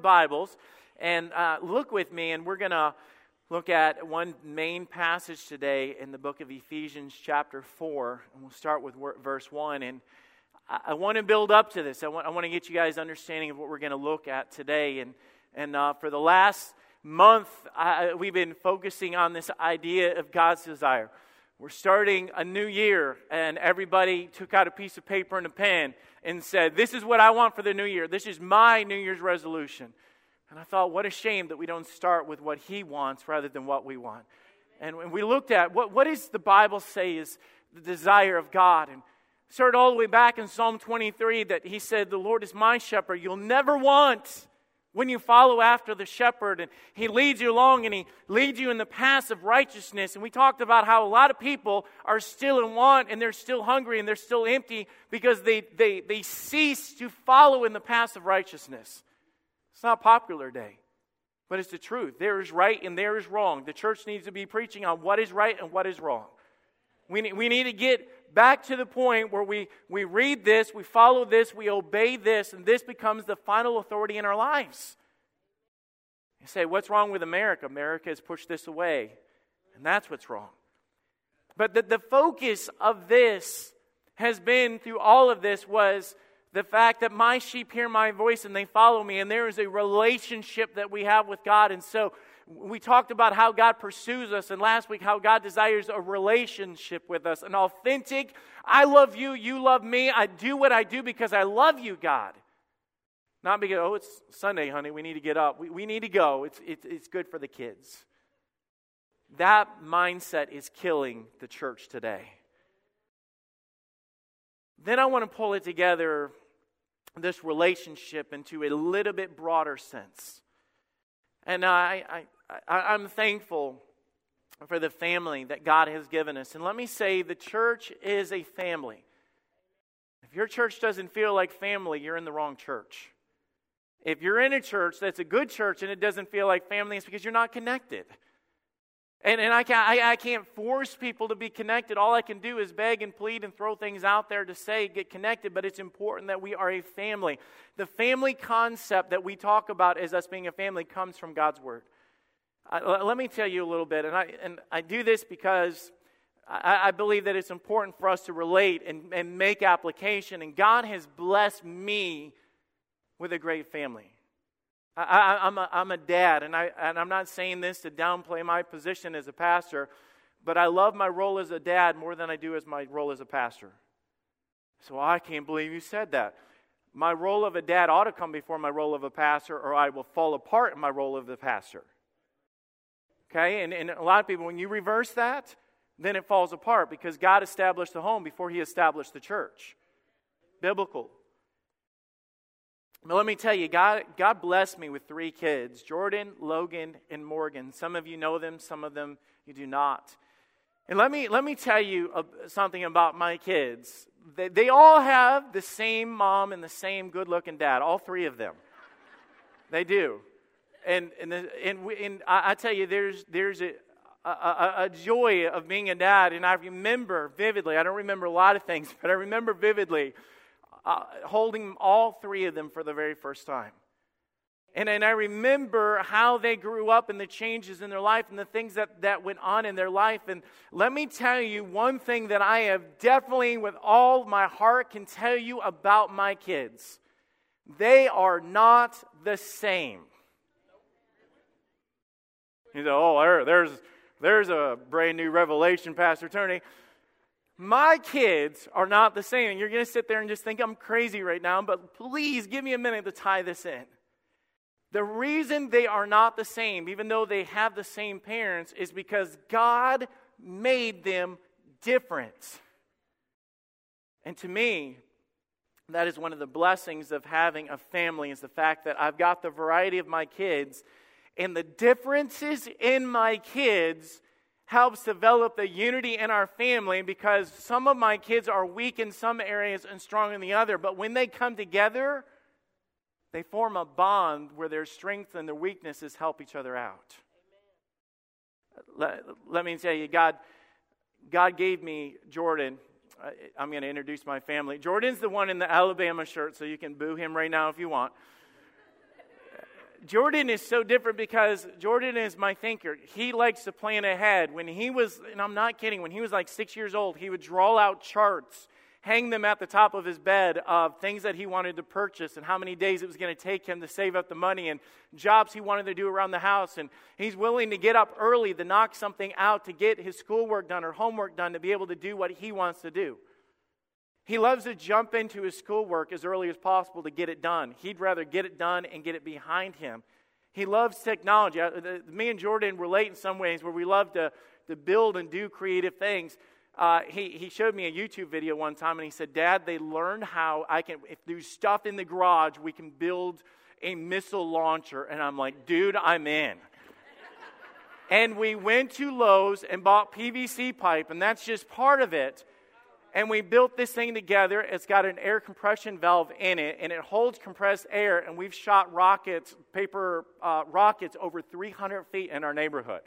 Bibles and uh, look with me, and we're going to look at one main passage today in the book of Ephesians, chapter 4. And we'll start with verse 1. And I, I want to build up to this. I want, I want to get you guys understanding of what we're going to look at today. And, and uh, for the last month, I, we've been focusing on this idea of God's desire. We're starting a new year, and everybody took out a piece of paper and a pen and said, This is what I want for the new year. This is my New Year's resolution. And I thought, what a shame that we don't start with what He wants rather than what we want. And when we looked at what, what does the Bible say is the desire of God? And started all the way back in Psalm 23 that He said, The Lord is my shepherd. You'll never want. When you follow after the shepherd and he leads you along and he leads you in the paths of righteousness. And we talked about how a lot of people are still in want and they're still hungry and they're still empty because they, they, they cease to follow in the paths of righteousness. It's not popular day, but it's the truth. There is right and there is wrong. The church needs to be preaching on what is right and what is wrong. We need, we need to get back to the point where we, we read this, we follow this, we obey this, and this becomes the final authority in our lives. You say, What's wrong with America? America has pushed this away. And that's what's wrong. But the, the focus of this has been through all of this was the fact that my sheep hear my voice and they follow me, and there is a relationship that we have with God. And so we talked about how God pursues us, and last week, how God desires a relationship with us, an authentic, I love you, you love me, I do what I do because I love you, God. Not because, oh, it's Sunday, honey, we need to get up. We, we need to go. It's, it, it's good for the kids. That mindset is killing the church today. Then I want to pull it together, this relationship, into a little bit broader sense. And I, I, I, I'm thankful for the family that God has given us. And let me say, the church is a family. If your church doesn't feel like family, you're in the wrong church. If you're in a church that's a good church and it doesn't feel like family, it's because you're not connected. And, and I, can't, I, I can't force people to be connected. All I can do is beg and plead and throw things out there to say, get connected, but it's important that we are a family. The family concept that we talk about as us being a family comes from God's Word. I, let me tell you a little bit, and I, and I do this because I, I believe that it's important for us to relate and, and make application, and God has blessed me with a great family. I, am a, I'm a dad, and, I, and I'm not saying this to downplay my position as a pastor, but I love my role as a dad more than I do as my role as a pastor. So I can't believe you said that. My role of a dad ought to come before my role of a pastor, or I will fall apart in my role of the pastor. Okay? And, and a lot of people, when you reverse that, then it falls apart because God established the home before He established the church. Biblical. But let me tell you, God, God blessed me with three kids Jordan, Logan, and Morgan. Some of you know them, some of them you do not. And let me, let me tell you uh, something about my kids. They, they all have the same mom and the same good looking dad, all three of them. they do. And, and, the, and, we, and I, tell you, there's, there's a, a, a joy of being a dad. And I remember vividly, I don't remember a lot of things, but I remember vividly uh, holding all three of them for the very first time. And, and I remember how they grew up and the changes in their life and the things that, that went on in their life. And let me tell you one thing that I have definitely, with all my heart, can tell you about my kids. They are not the same. You know, oh, there, there's, there's a brand new revelation, Pastor Tony. My kids are not the same. You're going to sit there and just think I'm crazy right now, but please give me a minute to tie this in. The reason they are not the same, even though they have the same parents, is because God made them different. And to me, that is one of the blessings of having a family is the fact that I've got the variety of my kids and the differences in my kids helps develop the unity in our family because some of my kids are weak in some areas and strong in the other. But when they come together, they form a bond where their strengths and their weaknesses help each other out. Let, let, me tell you, God, God gave me Jordan. I'm going to introduce my family. Jordan's the one in the Alabama shirt, so you can boo him right now if you want. Jordan is so different because Jordan is my thinker. He likes to plan ahead. When he was, and I'm not kidding, when he was like six years old, he would draw out charts, hang them at the top of his bed of things that he wanted to purchase and how many days it was going to take him to save up the money and jobs he wanted to do around the house. And he's willing to get up early to knock something out to get his schoolwork done or homework done to be able to do what he wants to do. He loves to jump into his schoolwork as early as possible to get it done. He'd rather get it done and get it behind him. He loves technology. Me and Jordan relate in some ways where we love to, to build and do creative things. Uh, he, he showed me a YouTube video one time and he said, Dad, they learned how I can, if there's stuff in the garage, we can build a missile launcher. And I'm like, dude, I'm in. and we went to Lowe's and bought PVC pipe, and that's just part of it and we built this thing together. It's got an air compression valve in it, and it holds compressed air. And we've shot rockets, paper uh, rockets, over 300 feet in our neighborhood.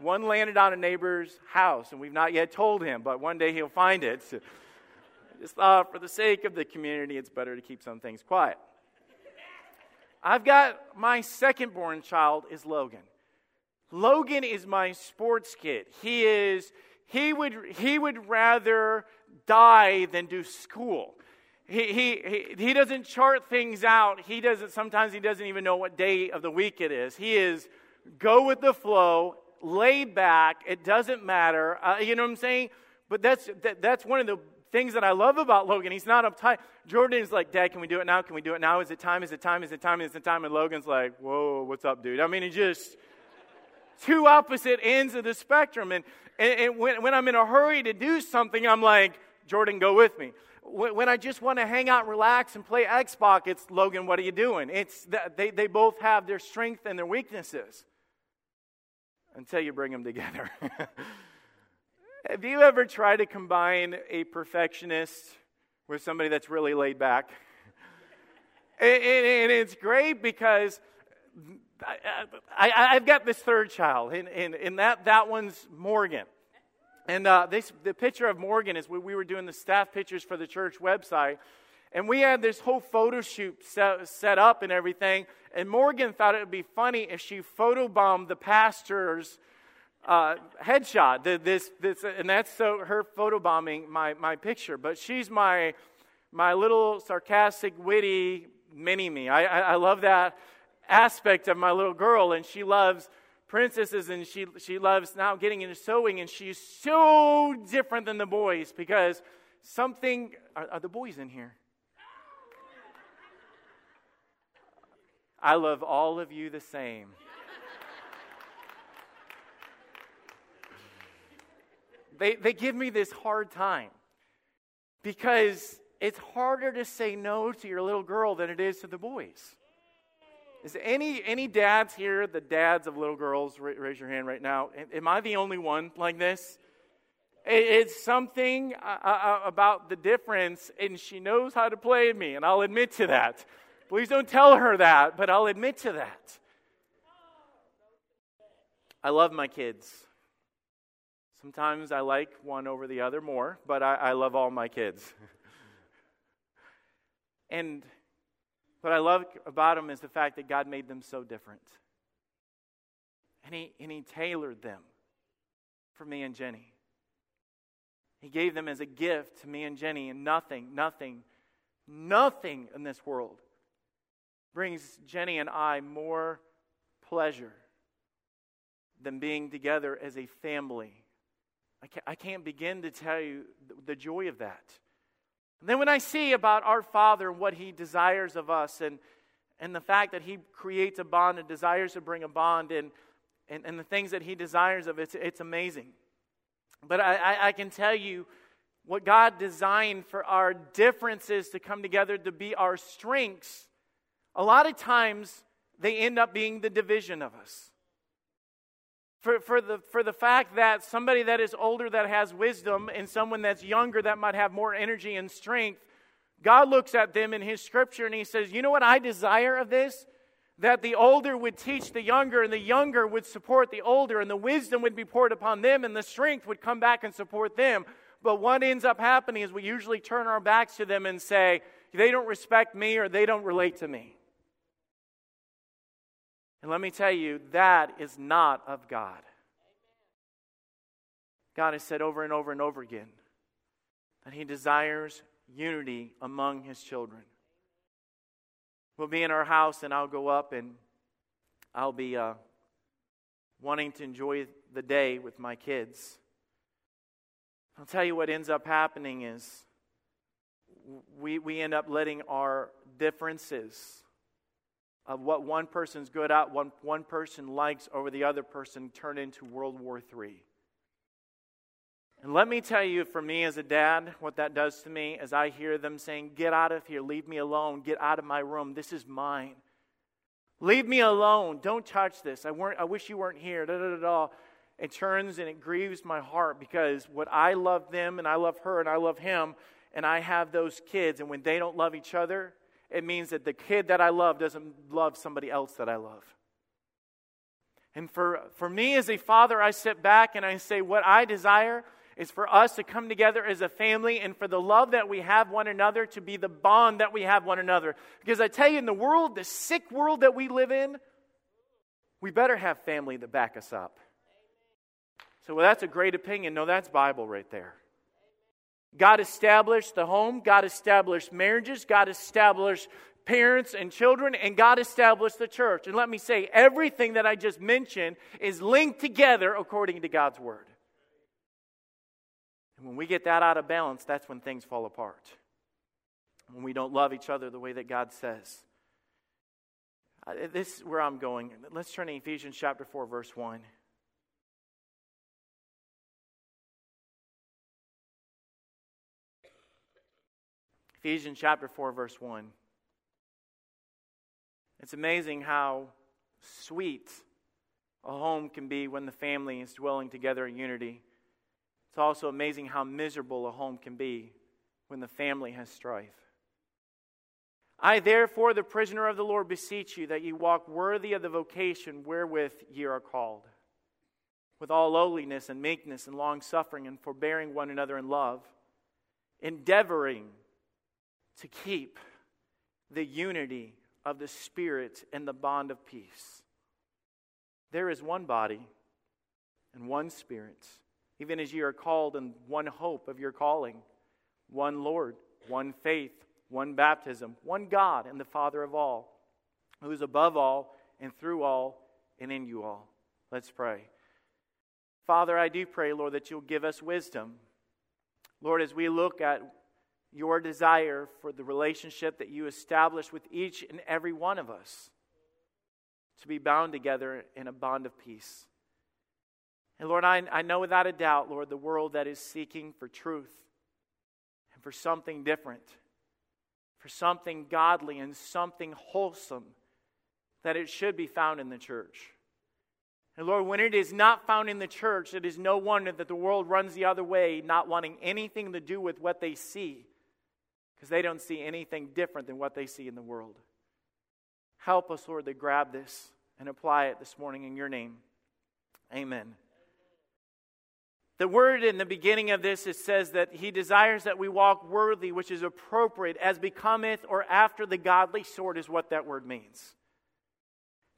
One landed on a neighbor's house, and we've not yet told him, but one day he'll find it. So just thought, for the sake of the community, it's better to keep some things quiet. I've got my second born child is Logan. Logan is my sports kid. He is he would, he would rather die than do school. He, he, he, doesn't chart things out. He doesn't, sometimes he doesn't even know what day of the week it is. He is go with the flow, laid back. It doesn't matter. Uh, you know what I'm saying? But that's, that, that's one of the things that I love about Logan. He's not uptight. Jordan's like, Dad, can we do it now? Can we do it now? Is it time? Is it time? Is it time? Is it time? And Logan's like, Whoa, what's up, dude? I mean, he just two opposite ends of the spectrum. And, and, and when, when, I'm in a hurry to do something, I'm like, Jordan, go with me. When, I just want to hang out, relax, and play Xbox, it's Logan, what are you doing? It's they, they both have their strengths and their weaknesses until you bring them together. have you ever tried to combine a perfectionist with somebody that's really laid back? and, and, and it's great because I, have got this third child, and, and, and, that, that one's Morgan. And uh, this, the picture of Morgan is we, we were doing the staff pictures for the church website. And we had this whole photo shoot set, set up and everything. And Morgan thought it would be funny if she photobombed the pastor's uh, headshot. This, this, and that's so her photobombing my, my picture. But she's my, my little sarcastic, witty mini me. I, I, I love that aspect of my little girl, and she loves princesses and she, she loves now getting into sewing, and she's so different than the boys because something. Are, are the boys in here? I love all of you the same. they, they give me this hard time because it's harder to say no to your little girl than it is to the boys. Is any any dads here, the dads of little girls, raise your hand right now. Am I the only one like this? It's something uh, uh, uh, about the difference, and she knows how to play me, and I'll admit to that. Please don't tell her that, but I'll admit to that. I love my kids. Sometimes I like one over the other more, but I, I love all my kids. and what I love about them is the fact that God made them so different. And He, and he tailored them for me and Jenny. He gave them as a gift to me and Jenny, and nothing, nothing, nothing in this world brings Jenny and I more pleasure than being together as a family. I can't, I can't begin to tell you the joy of that. And then when I see about our Father and what He desires of us and, and the fact that He creates a bond and desires to bring a bond and, and, and the things that He desires of, it's, it's amazing. But I, I, I can tell you what God designed for our differences to come together to be our strengths, a lot of times they end up being the division of us for, for, the, for the fact that somebody that is older that has wisdom and someone that's younger that might have more energy and strength, God looks at them in His scripture and He says, You know what I desire of this? That the older would teach the younger, and the younger would support the older, and the wisdom would be poured upon them, and the strength would come back and support them. But what ends up happening is we usually turn our backs to them and say, They don't respect me or they don't relate to me. And let me tell you, that is not of God. God has said over and over and over again that He desires unity among His children. We'll be in our house, and I'll go up and I'll be uh, wanting to enjoy the day with my kids. I'll tell you what ends up happening is we, we end up letting our differences of what one person's good at, one, one person likes over the other person turn into World War III. And let me tell you, for me as a dad, what that does to me as I hear them saying, Get out of here, leave me alone, get out of my room, this is mine. Leave me alone, don't touch this. I, weren't, I wish you weren't here. Da, da, da, da. It turns and it grieves my heart because what I love them and I love her and I love him, and I have those kids, and when they don't love each other, it means that the kid that I love doesn't love somebody else that I love. And for, for me as a father, I sit back and I say, What I desire is for us to come together as a family and for the love that we have one another to be the bond that we have one another. Because I tell you, in the world, the sick world that we live in, we better have family to back us up. So, well, that's a great opinion. No, that's Bible right there. God established the home, God established marriages, God established parents and children, and God established the church. And let me say, everything that I just mentioned is linked together according to God's word. And when we get that out of balance, that's when things fall apart. When we don't love each other the way that God says. Uh, this is where I'm going. Let's turn to Ephesians chapter 4, verse 1. Ephesians chapter 4, verse 1. It's amazing how sweet a home can be when the family is dwelling together in unity. It's also amazing how miserable a home can be when the family has strife. I, therefore, the prisoner of the Lord, beseech you that ye walk worthy of the vocation wherewith ye are called, with all lowliness and meekness and long suffering and forbearing one another in love, endeavoring to keep the unity of the Spirit and the bond of peace. There is one body and one Spirit even as ye are called in one hope of your calling, one Lord, one faith, one baptism, one God and the Father of all, who is above all and through all and in you all. Let's pray. Father, I do pray, Lord, that you'll give us wisdom. Lord, as we look at your desire for the relationship that you establish with each and every one of us to be bound together in a bond of peace. And Lord, I, I know without a doubt, Lord, the world that is seeking for truth and for something different, for something godly and something wholesome, that it should be found in the church. And Lord, when it is not found in the church, it is no wonder that the world runs the other way, not wanting anything to do with what they see, because they don't see anything different than what they see in the world. Help us, Lord, to grab this and apply it this morning in your name. Amen. The word in the beginning of this, it says that he desires that we walk worthy, which is appropriate, as becometh or after the godly sort, is what that word means.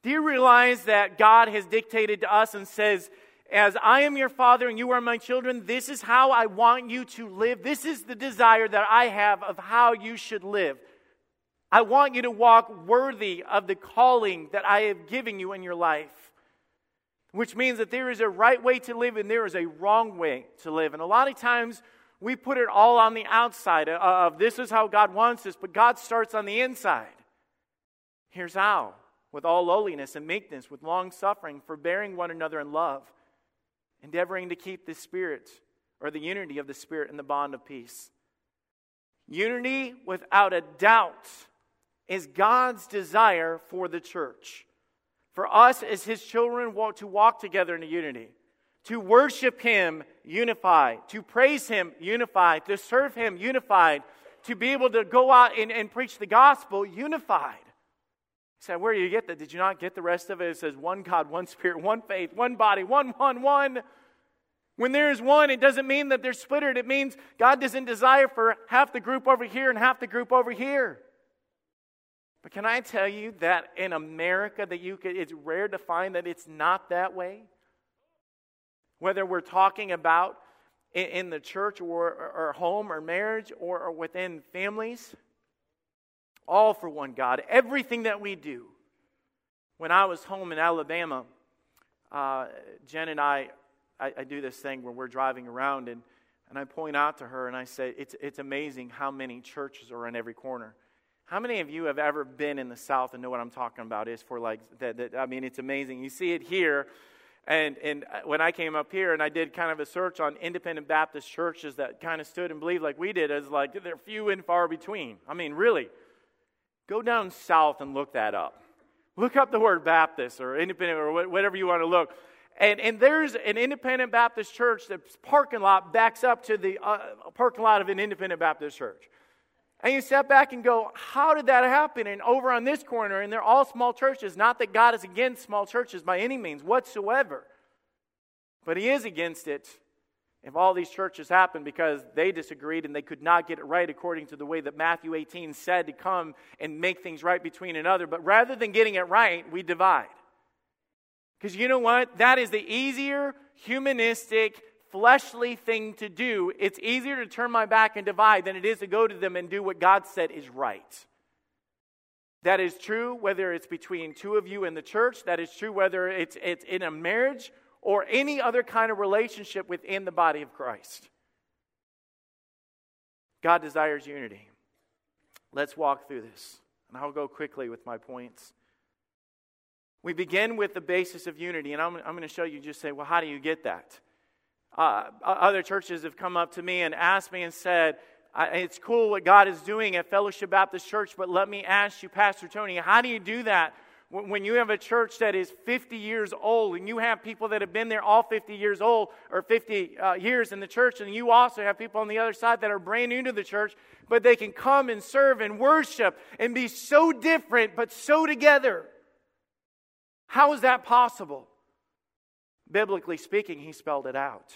Do you realize that God has dictated to us and says, As I am your father and you are my children, this is how I want you to live. This is the desire that I have of how you should live. I want you to walk worthy of the calling that I have given you in your life which means that there is a right way to live and there is a wrong way to live. And a lot of times we put it all on the outside of this is how God wants us, but God starts on the inside. Here's how with all lowliness and meekness, with long suffering, forbearing one another in love, endeavoring to keep the Spirit or the unity of the Spirit in the bond of peace. Unity, without a doubt, is God's desire for the church for us as his children to walk together in unity, to worship him unified, to praise him unified, to serve him unified, to be able to go out and, and preach the gospel unified. He said, Where do you get that? Did you not get the rest of it? It says one God, one spirit, one faith, one body, one, one, one. When there is one, it doesn't mean that they're splintered. It means God doesn't desire for half the group over here and half the group over here. But can I tell you that in America that you could, it's rare to find that it's not that way? Whether we're talking about in, in the church or, or, home or marriage or, or within families, all for one God. Everything that we do. When I was home in Alabama, uh, Jen and I, I, I do this thing where we're driving around and, and I point out to her and I say, it's, it's amazing how many churches are in every corner. How many of you have ever been in the South and know what I'm talking about? Is for like that, that I mean, it's amazing. You see it here, and and when I came up here and I did kind of a search on independent Baptist churches that kind of stood and believed like we did, as like they're few and far between. I mean, really, go down south and look that up. Look up the word Baptist or independent or whatever you want to look. And, and there's an independent Baptist church that's parking lot backs up to the uh, parking lot of an independent Baptist church. And you step back and go, how did that happen? And over on this corner, and they're all small churches. Not that God is against small churches by any means whatsoever, but He is against it if all these churches happened because they disagreed and they could not get it right according to the way that Matthew 18 said to come and make things right between another. But rather than getting it right, we divide. Because you know what? That is the easier, humanistic, fleshly thing to do, it's easier to turn my back and divide than it is to go to them and do what God said is right. That is true whether it's between two of you in the church, that is true whether it's, it's in a marriage or any other kind of relationship within the body of Christ. God desires unity. Let's walk through this, and I'll go quickly with my points. We begin with the basis of unity, and I'm, I'm going to show you just say, well, how do you get that? Uh, other churches have come up to me and asked me and said, It's cool what God is doing at Fellowship Baptist Church, but let me ask you, Pastor Tony, how do you do that when you have a church that is 50 years old and you have people that have been there all 50 years old or 50 uh, years in the church, and you also have people on the other side that are brand new to the church, but they can come and serve and worship and be so different but so together? How is that possible? Biblically speaking, he spelled it out.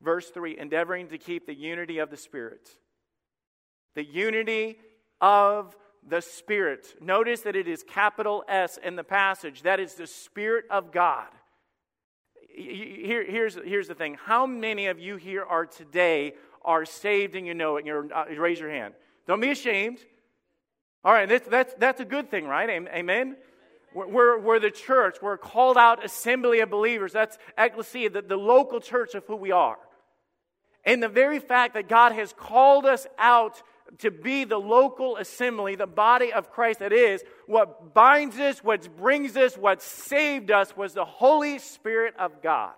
Verse 3 endeavoring to keep the unity of the Spirit. The unity of the Spirit. Notice that it is capital S in the passage. That is the Spirit of God. Here, here's, here's the thing how many of you here are today are saved and you know it? And uh, raise your hand. Don't be ashamed. All right, that's, that's, that's a good thing, right? Amen? We're, we're the church. We're called out assembly of believers. That's ecclesia, the, the local church of who we are. And the very fact that God has called us out to be the local assembly, the body of Christ that is, what binds us, what brings us, what saved us was the Holy Spirit of God.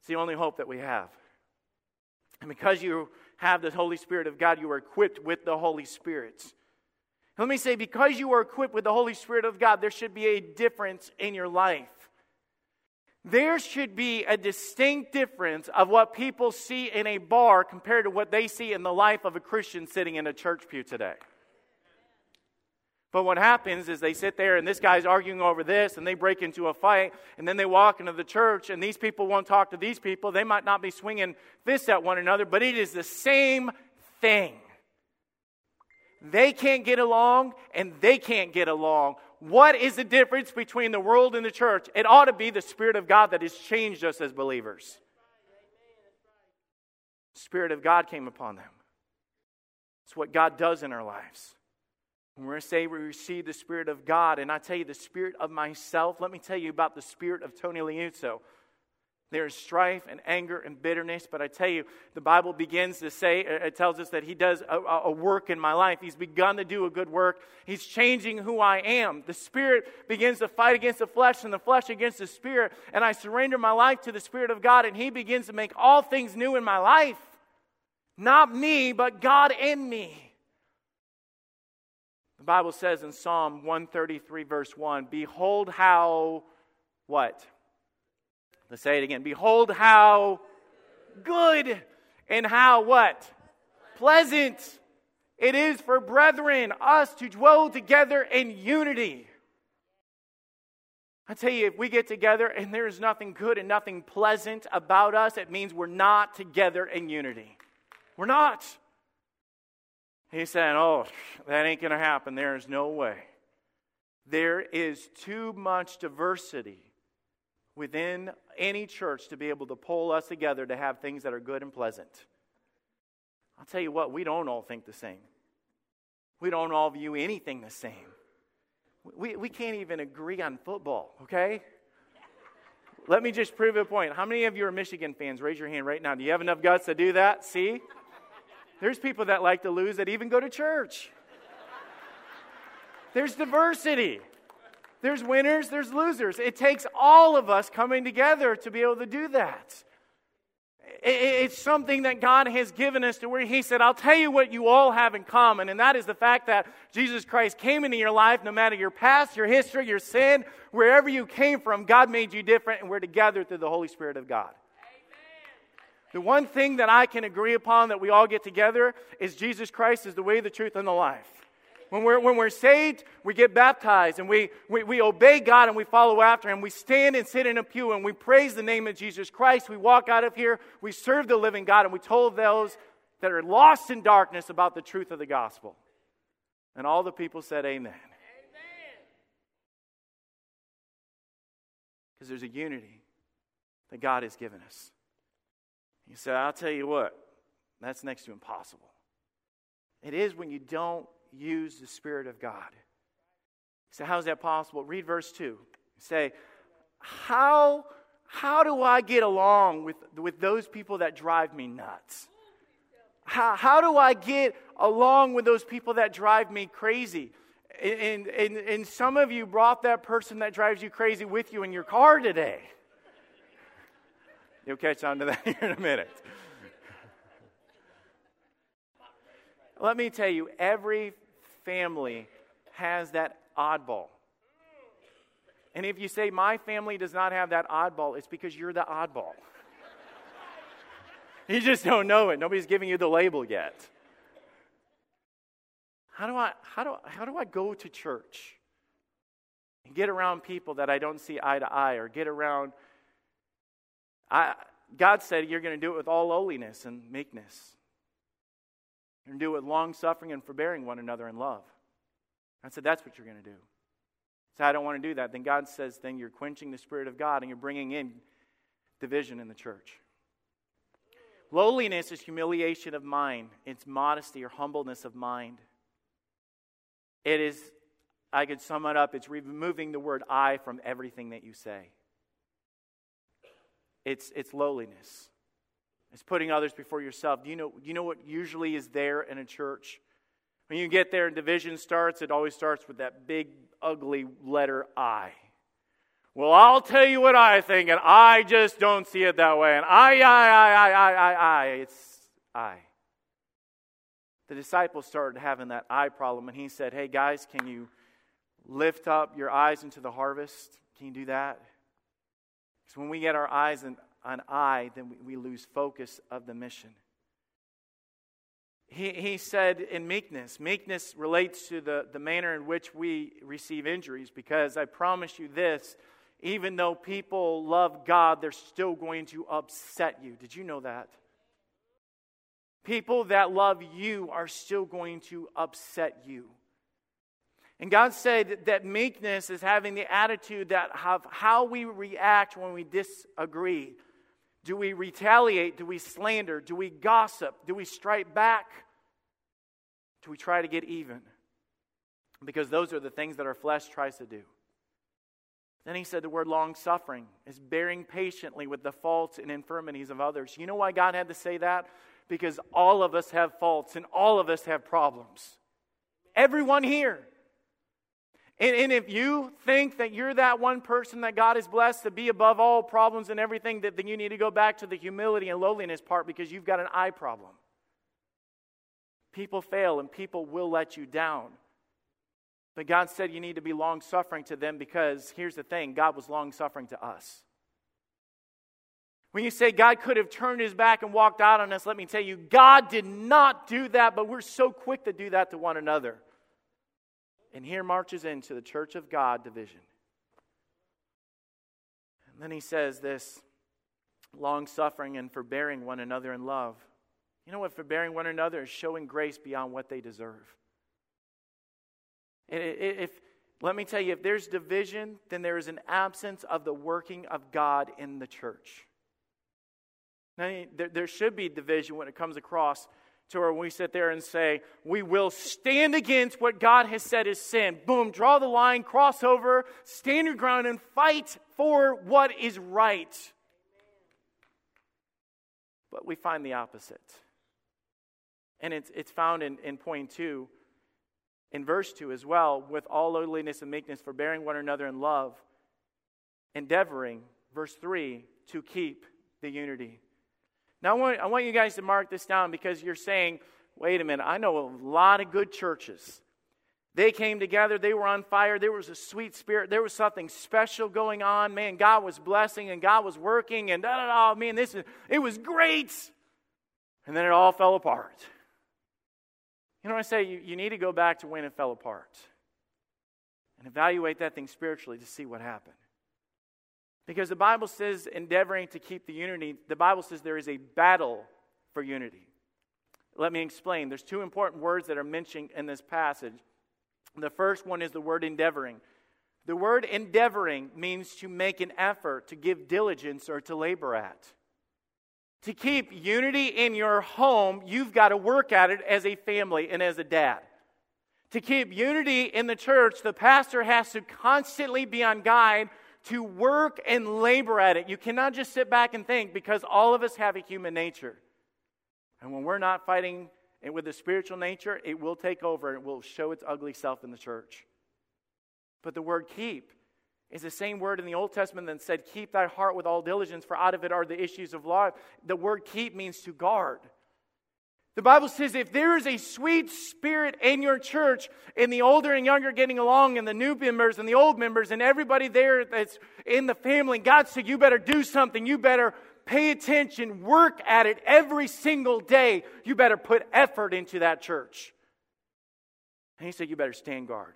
It's the only hope that we have. And because you have the Holy Spirit of God, you are equipped with the Holy Spirit. Let me say, because you are equipped with the Holy Spirit of God, there should be a difference in your life. There should be a distinct difference of what people see in a bar compared to what they see in the life of a Christian sitting in a church pew today. But what happens is they sit there and this guy's arguing over this and they break into a fight and then they walk into the church and these people won't talk to these people. They might not be swinging fists at one another, but it is the same thing. They can't get along and they can't get along. What is the difference between the world and the church? It ought to be the Spirit of God that has changed us as believers. The Spirit of God came upon them. It's what God does in our lives. When we're going to say we receive the Spirit of God, and I tell you the Spirit of myself, let me tell you about the Spirit of Tony Liuzzo. There's strife and anger and bitterness, but I tell you, the Bible begins to say, it tells us that He does a, a, work in my life. He's begun to do a good work. He's changing who I am. The Spirit begins to fight against the flesh and the flesh against the Spirit, and I surrender my life to the Spirit of God, and He begins to make all things new in my life. Not me, but God in me. The Bible says in Psalm 133, verse 1 Behold, how what? Let's say it again. Behold how good and how what? Pleasant it is for brethren, us to dwell together in unity. I tell you, if we get together and there is nothing good and nothing pleasant about us, it means we're not together in unity. We're not. He said, Oh, that ain't going to happen. There is no way. There is too much diversity within any church to be able to pull us together to have things that are good and pleasant. I'll tell you what, we don't all think the same. We don't all view anything the same. We, we can't even agree on football, okay? Let me just prove a point. How many of you are Michigan fans? Raise your hand right now. Do you have enough guts to do that? See? There's people that like to lose that even go to church. There's diversity. There's winners, there's losers. It takes all of us coming together to be able to do that. It's something that God has given us to where He said, I'll tell you what you all have in common, and that is the fact that Jesus Christ came into your life, no matter your past, your history, your sin, wherever you came from, God made you different, and we're together through the Holy Spirit of God. The one thing that I can agree upon that we all get together is Jesus Christ is the way, the truth, and the life. When we're, when we're saved, we get baptized and we, we, we obey God and we follow after Him. We stand and sit in a pew and we praise the name of Jesus Christ. We walk out of here, we serve the living God, and we told those that are lost in darkness about the truth of the gospel. And all the people said, Amen. Because there's a unity that God has given us. He said, I'll tell you what, that's next to impossible. It is when you don't use the Spirit of God. So, how is that possible? Read verse 2. Say, how, how do I get along with, with those people that drive me nuts? How, how do I get along with those people that drive me crazy? And, and, and some of you brought that person that drives you crazy with you in your car today. You'll catch on to that here in a minute. Let me tell you, every family has that oddball. And if you say, My family does not have that oddball, it's because you're the oddball. you just don't know it. Nobody's giving you the label yet. How do I, how do, how do I go to church and get around people that I don't see eye to eye or get around? I, God said you're going to do it with all lowliness and meekness and do it long suffering and forbearing one another in love. I said, That's what you're going to do. So I don't want to do that. Then God says, Then you're quenching the Spirit of God and you're bringing in division in the church. Lowliness is humiliation of mind, it's modesty or humbleness of mind. It is, I could sum it up, it's removing the word I from everything that you say. It's, it's lowliness. It's putting others before yourself. Do you know, do you know what usually is there in a church? When you get there and division starts, it always starts with that big, ugly letter I. Well, I'll tell you what I think, and I just don't see it that way. And I, I, I, I, I, I, I. It's I. The disciples started having that I problem, and he said, Hey, guys, can you lift up your eyes into the harvest? Can you do that? Because when we get our eyes in, on I, then we, we lose focus of the mission. He, he said in meekness, meekness relates to the, the manner in which we receive injuries because I promise you this even though people love God, they're still going to upset you. Did you know that? People that love you are still going to upset you. And God said that meekness is having the attitude that of how we react when we disagree. Do we retaliate? Do we slander? Do we gossip? Do we strike back? Do we try to get even? Because those are the things that our flesh tries to do. Then he said the word long suffering is bearing patiently with the faults and infirmities of others. You know why God had to say that? Because all of us have faults and all of us have problems. Everyone here. And, and if you think that you're that one person that God has blessed to be above all problems and everything, that, then you need to go back to the humility and lowliness part because you've got an I problem. People fail and people will let you down. But God said you need to be long suffering to them because here's the thing God was long suffering to us. When you say God could have turned his back and walked out on us, let me tell you, God did not do that, but we're so quick to do that to one another. And here marches into the church of God division. And then he says this long suffering and forbearing one another in love. You know what? Forbearing one another is showing grace beyond what they deserve. If, let me tell you, if there's division, then there is an absence of the working of God in the church. Now, there, there should be division when it comes across to where we sit there and say, we will stand against what God has said is sin. Boom, draw the line, cross over, stand your ground, and fight for what is right. But we find the opposite. And it's, it's found in, in point two, in verse two as well, with all lowliness and meekness, forbearing one another in love, endeavoring, verse three, to keep the unity. Now, I want, I want you guys to mark this down because you're saying, wait a minute, I know a lot of good churches. They came together, they were on fire, there was a sweet spirit, there was something special going on. Man, God was blessing and God was working, and da da da. Man, this is, it was great. And then it all fell apart. You know what I say? You, you need to go back to when it fell apart and evaluate that thing spiritually to see what happened. Because the Bible says, endeavoring to keep the unity, the Bible says there is a battle for unity. Let me explain. There's two important words that are mentioned in this passage. The first one is the word endeavoring. The word endeavoring means to make an effort, to give diligence, or to labor at. To keep unity in your home, you've got to work at it as a family and as a dad. To keep unity in the church, the pastor has to constantly be on guide to work and labor at it. You cannot just sit back and think because all of us have a human nature. And when we're not fighting it with the spiritual nature, it will take over and it will show its ugly self in the church. But the word keep is the same word in the Old Testament that said, Keep thy heart with all diligence, for out of it are the issues of life. The word keep means to guard. The Bible says if there is a sweet spirit in your church, and the older and younger getting along, and the new members and the old members, and everybody there that's in the family, God said, You better do something. You better pay attention, work at it every single day. You better put effort into that church. And He said, You better stand guard.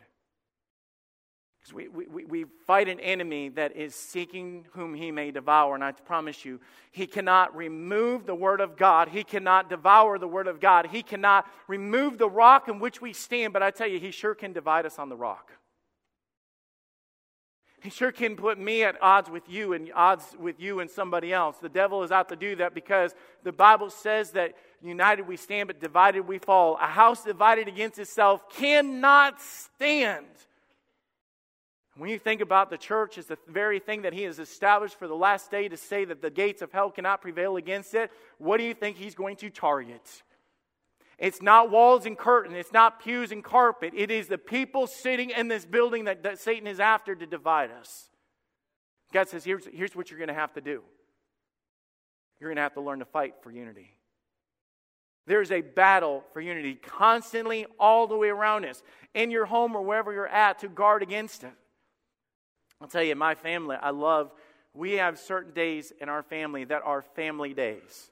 We, we, we fight an enemy that is seeking whom he may devour. And I promise you, he cannot remove the word of God. He cannot devour the word of God. He cannot remove the rock in which we stand. But I tell you, he sure can divide us on the rock. He sure can put me at odds with you and odds with you and somebody else. The devil is out to do that because the Bible says that united we stand, but divided we fall. A house divided against itself cannot stand. When you think about the church as the very thing that he has established for the last day to say that the gates of hell cannot prevail against it, what do you think he's going to target? It's not walls and curtain. It's not pews and carpet. It is the people sitting in this building that, that Satan is after to divide us. God says, here's, here's what you're going to have to do. You're going to have to learn to fight for unity. There's a battle for unity constantly all the way around us, in your home or wherever you're at, to guard against it. I'll tell you, my family, I love, we have certain days in our family that are family days.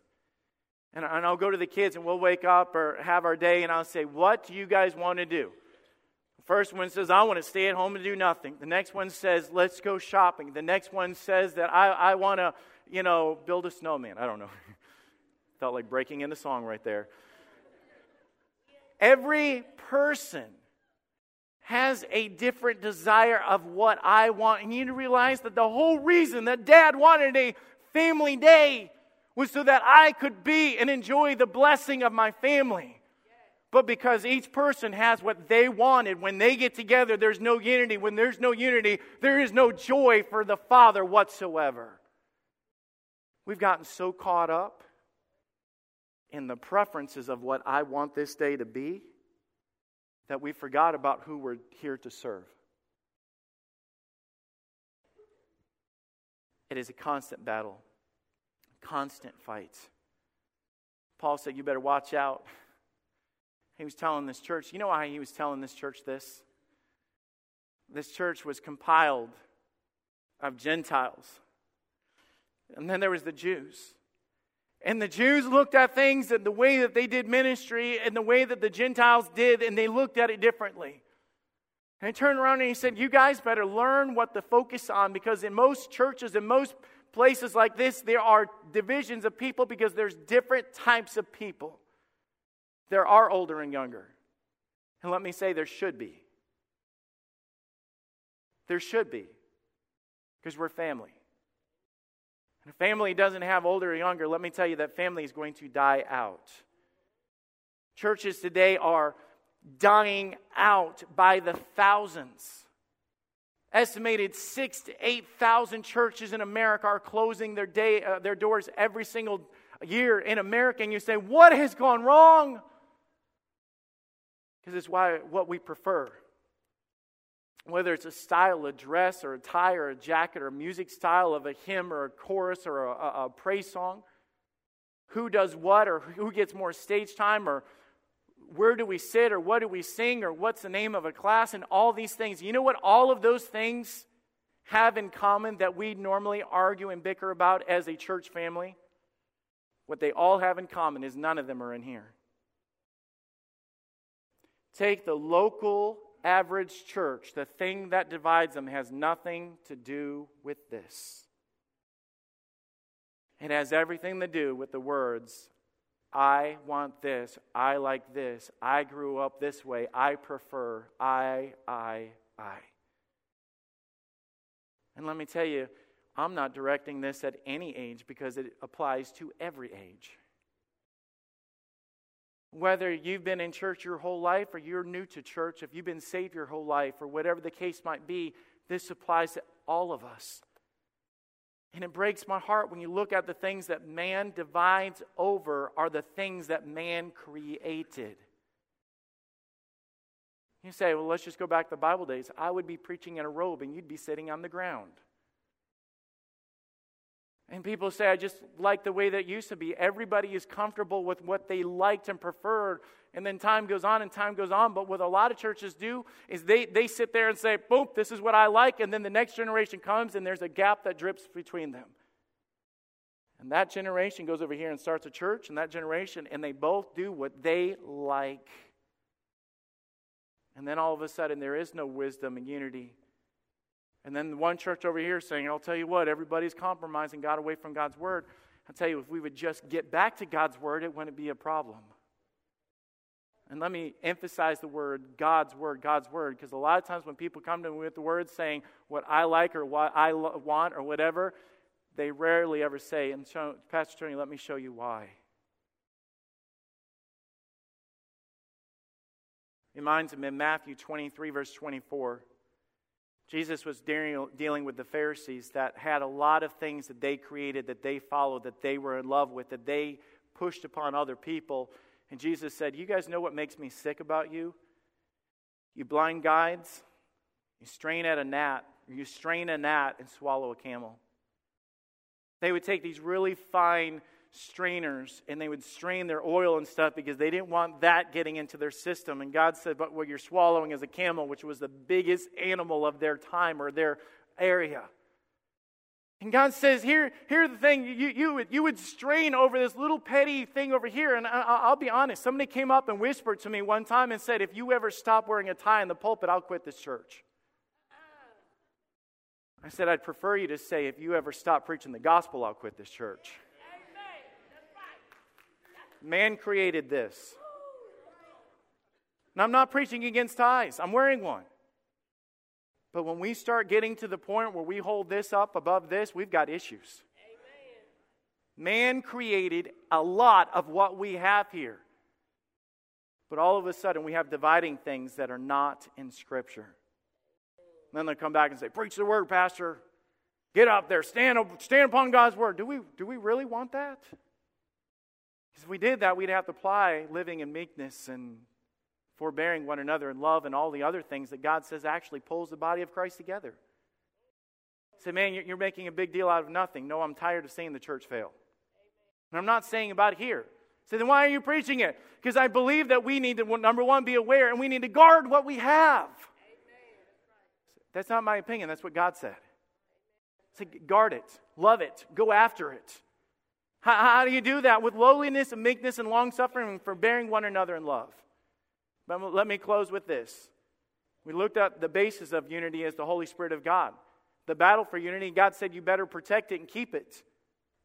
And, and I'll go to the kids and we'll wake up or have our day and I'll say, What do you guys want to do? First one says, I want to stay at home and do nothing. The next one says, Let's go shopping. The next one says that I, I want to, you know, build a snowman. I don't know. Felt like breaking into song right there. Every person has a different desire of what I want. And you need to realize that the whole reason that dad wanted a family day was so that I could be and enjoy the blessing of my family. But because each person has what they wanted, when they get together, there's no unity. When there's no unity, there is no joy for the Father whatsoever. We've gotten so caught up in the preferences of what I want this day to be that we forgot about who we're here to serve. It is a constant battle, constant fights. Paul said, You better watch out. He was telling this church, you know why he was telling this church this? This church was compiled of Gentiles. And then there was the Jews. And the Jews looked at things and the way that they did ministry and the way that the Gentiles did, and they looked at it differently. And he turned around and he said, You guys better learn what to focus on because in most churches, in most places like this, there are divisions of people because there's different types of people. There are older and younger. And let me say, there should be. There should be. Because we're family. If family doesn't have older or younger, let me tell you that family is going to die out. Churches today are dying out by the thousands. Estimated six to 8,000 churches in America are closing their, day, uh, their doors every single year in America. And you say, What has gone wrong? Because it's why, what we prefer. Whether it's a style, a dress, or a tie, or a jacket, or a music style of a hymn, or a chorus, or a, a, a praise song. Who does what, or who gets more stage time, or where do we sit or what do we sing or what's the name of a class and all these things. You know what all of those things have in common that we normally argue and bicker about as a church family? What they all have in common is none of them are in here. Take the local average church, the thing that divides them has nothing to do with this. It has everything to do with the words, I want this. I like this. I grew up this way. I prefer. I, I, I. And let me tell you, I'm not directing this at any age because it applies to every age. Whether you've been in church your whole life or you're new to church, if you've been saved your whole life or whatever the case might be, this applies to all of us. And it breaks my heart when you look at the things that man divides over are the things that man created. You say, well, let's just go back to the Bible days. I would be preaching in a robe and you'd be sitting on the ground. And people say, I just like the way that used to be. Everybody is comfortable with what they liked and preferred. And then time goes on and time goes on. But what a lot of churches do is they, they sit there and say, boom, this is what I like. And then the next generation comes and there's a gap that drips between them. And that generation goes over here and starts a church, and that generation, and they both do what they like. And then all of a sudden, there is no wisdom and unity and then one church over here saying, I'll tell you what, everybody's compromising God away from God's word. I'll tell you, if we would just get back to God's word, it wouldn't be a problem. And let me emphasize the word God's word, God's word, because a lot of times when people come to me with the word saying what I like or what I lo- want or whatever, they rarely ever say, and show, Pastor Tony, let me show you why. It reminds him in Matthew 23, verse 24. Jesus was dealing with the Pharisees that had a lot of things that they created, that they followed, that they were in love with, that they pushed upon other people. And Jesus said, You guys know what makes me sick about you? You blind guides, you strain at a gnat, you strain a gnat and swallow a camel. They would take these really fine strainers and they would strain their oil and stuff because they didn't want that getting into their system. And God said, But what you're swallowing is a camel, which was the biggest animal of their time or their area. And God says, Here, here's the thing you, you, would, you would strain over this little petty thing over here. And I, will be honest, somebody came up and whispered to me one time and said, If you ever stop wearing a tie in the pulpit, I'll quit this church. I said, I'd prefer you to say, If you ever stop preaching the gospel, I'll quit this church. Man created this. And I'm not preaching against ties, I'm wearing one. But when we start getting to the point where we hold this up above this, we've got issues. Man created a lot of what we have here. But all of a sudden, we have dividing things that are not in Scripture. And then they come back and say, Preach the word, Pastor. Get up there, stand, stand upon God's word. Do we, do we really want that? Because if we did that, we'd have to apply living in meekness and forbearing one another in love and all the other things that God says actually pulls the body of Christ together. Say, man, you're making a big deal out of nothing. No, I'm tired of seeing the church fail. And I'm not saying about here. Say, then why are you preaching it? Because I believe that we need to, number one, be aware and we need to guard what we have. That's not my opinion. That's what God said. Say, guard it, love it, go after it. How, how do you do that? With lowliness and meekness and long suffering and forbearing one another in love. But let me close with this. We looked at the basis of unity as the Holy Spirit of God. The battle for unity, God said you better protect it and keep it.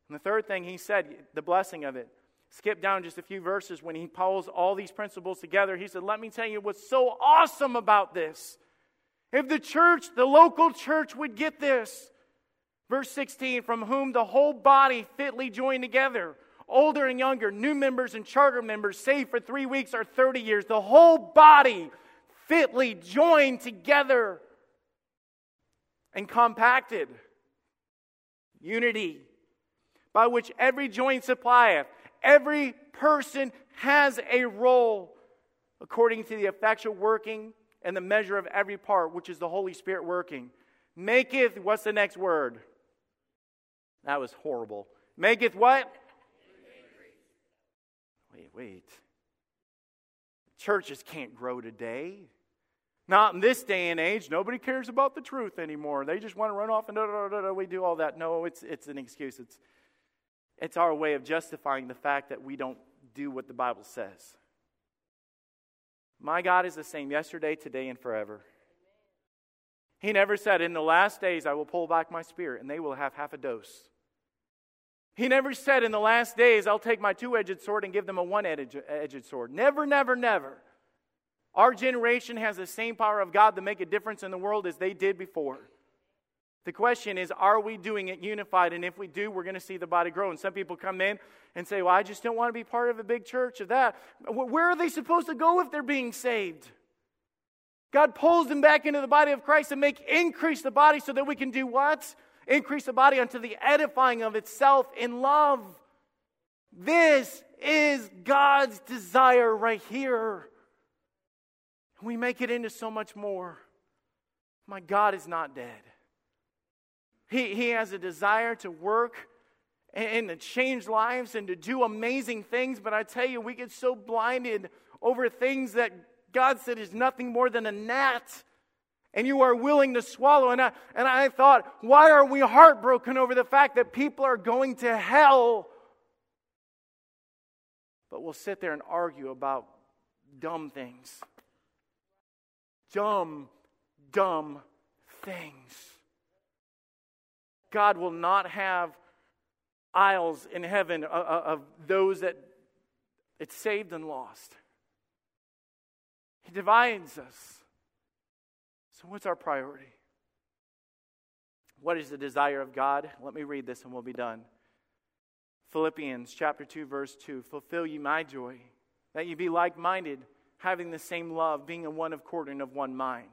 And the third thing he said, the blessing of it. skip down just a few verses when he pulls all these principles together. He said, Let me tell you what's so awesome about this. If the church, the local church, would get this. Verse 16, from whom the whole body fitly joined together, older and younger, new members and charter members, saved for three weeks or 30 years, the whole body fitly joined together and compacted. Unity, by which every joint supplieth. Every person has a role according to the effectual working and the measure of every part, which is the Holy Spirit working. Maketh, what's the next word? That was horrible. Maketh what? Wait, wait. Churches can't grow today. Not in this day and age. Nobody cares about the truth anymore. They just want to run off and da, da, da, da, we do all that. No, it's, it's an excuse. It's, it's our way of justifying the fact that we don't do what the Bible says. My God is the same yesterday, today, and forever. He never said, In the last days I will pull back my spirit and they will have half a dose. He never said, In the last days I'll take my two edged sword and give them a one edged sword. Never, never, never. Our generation has the same power of God to make a difference in the world as they did before. The question is, are we doing it unified? And if we do, we're going to see the body grow. And some people come in and say, Well, I just don't want to be part of a big church of that. Where are they supposed to go if they're being saved? God pulls them back into the body of Christ and make increase the body so that we can do what? Increase the body unto the edifying of itself in love. This is God's desire right here. We make it into so much more. My God is not dead. He, he has a desire to work and, and to change lives and to do amazing things. But I tell you, we get so blinded over things that God said is nothing more than a gnat. And you are willing to swallow. And I, and I thought, why are we heartbroken over the fact that people are going to hell? But we'll sit there and argue about dumb things dumb, dumb things. God will not have aisles in heaven uh, uh, of, those that it's saved and lost. He divides us. So, what's our priority? What is the desire of God? Let me read this and we'll be done. Philippians chapter 2 verse 2 Fulfill ye my joy that ye be like minded having the same love, being in one accord and of one mind.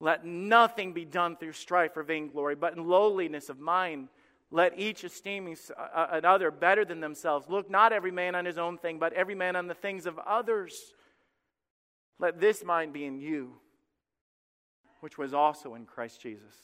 Let nothing be done through strife or vainglory, but in lowliness of mind. Let each esteem uh, uh, another better than themselves. Look not every man on his own thing, but every man on the things of others. Let this mind be in you, which was also in Christ Jesus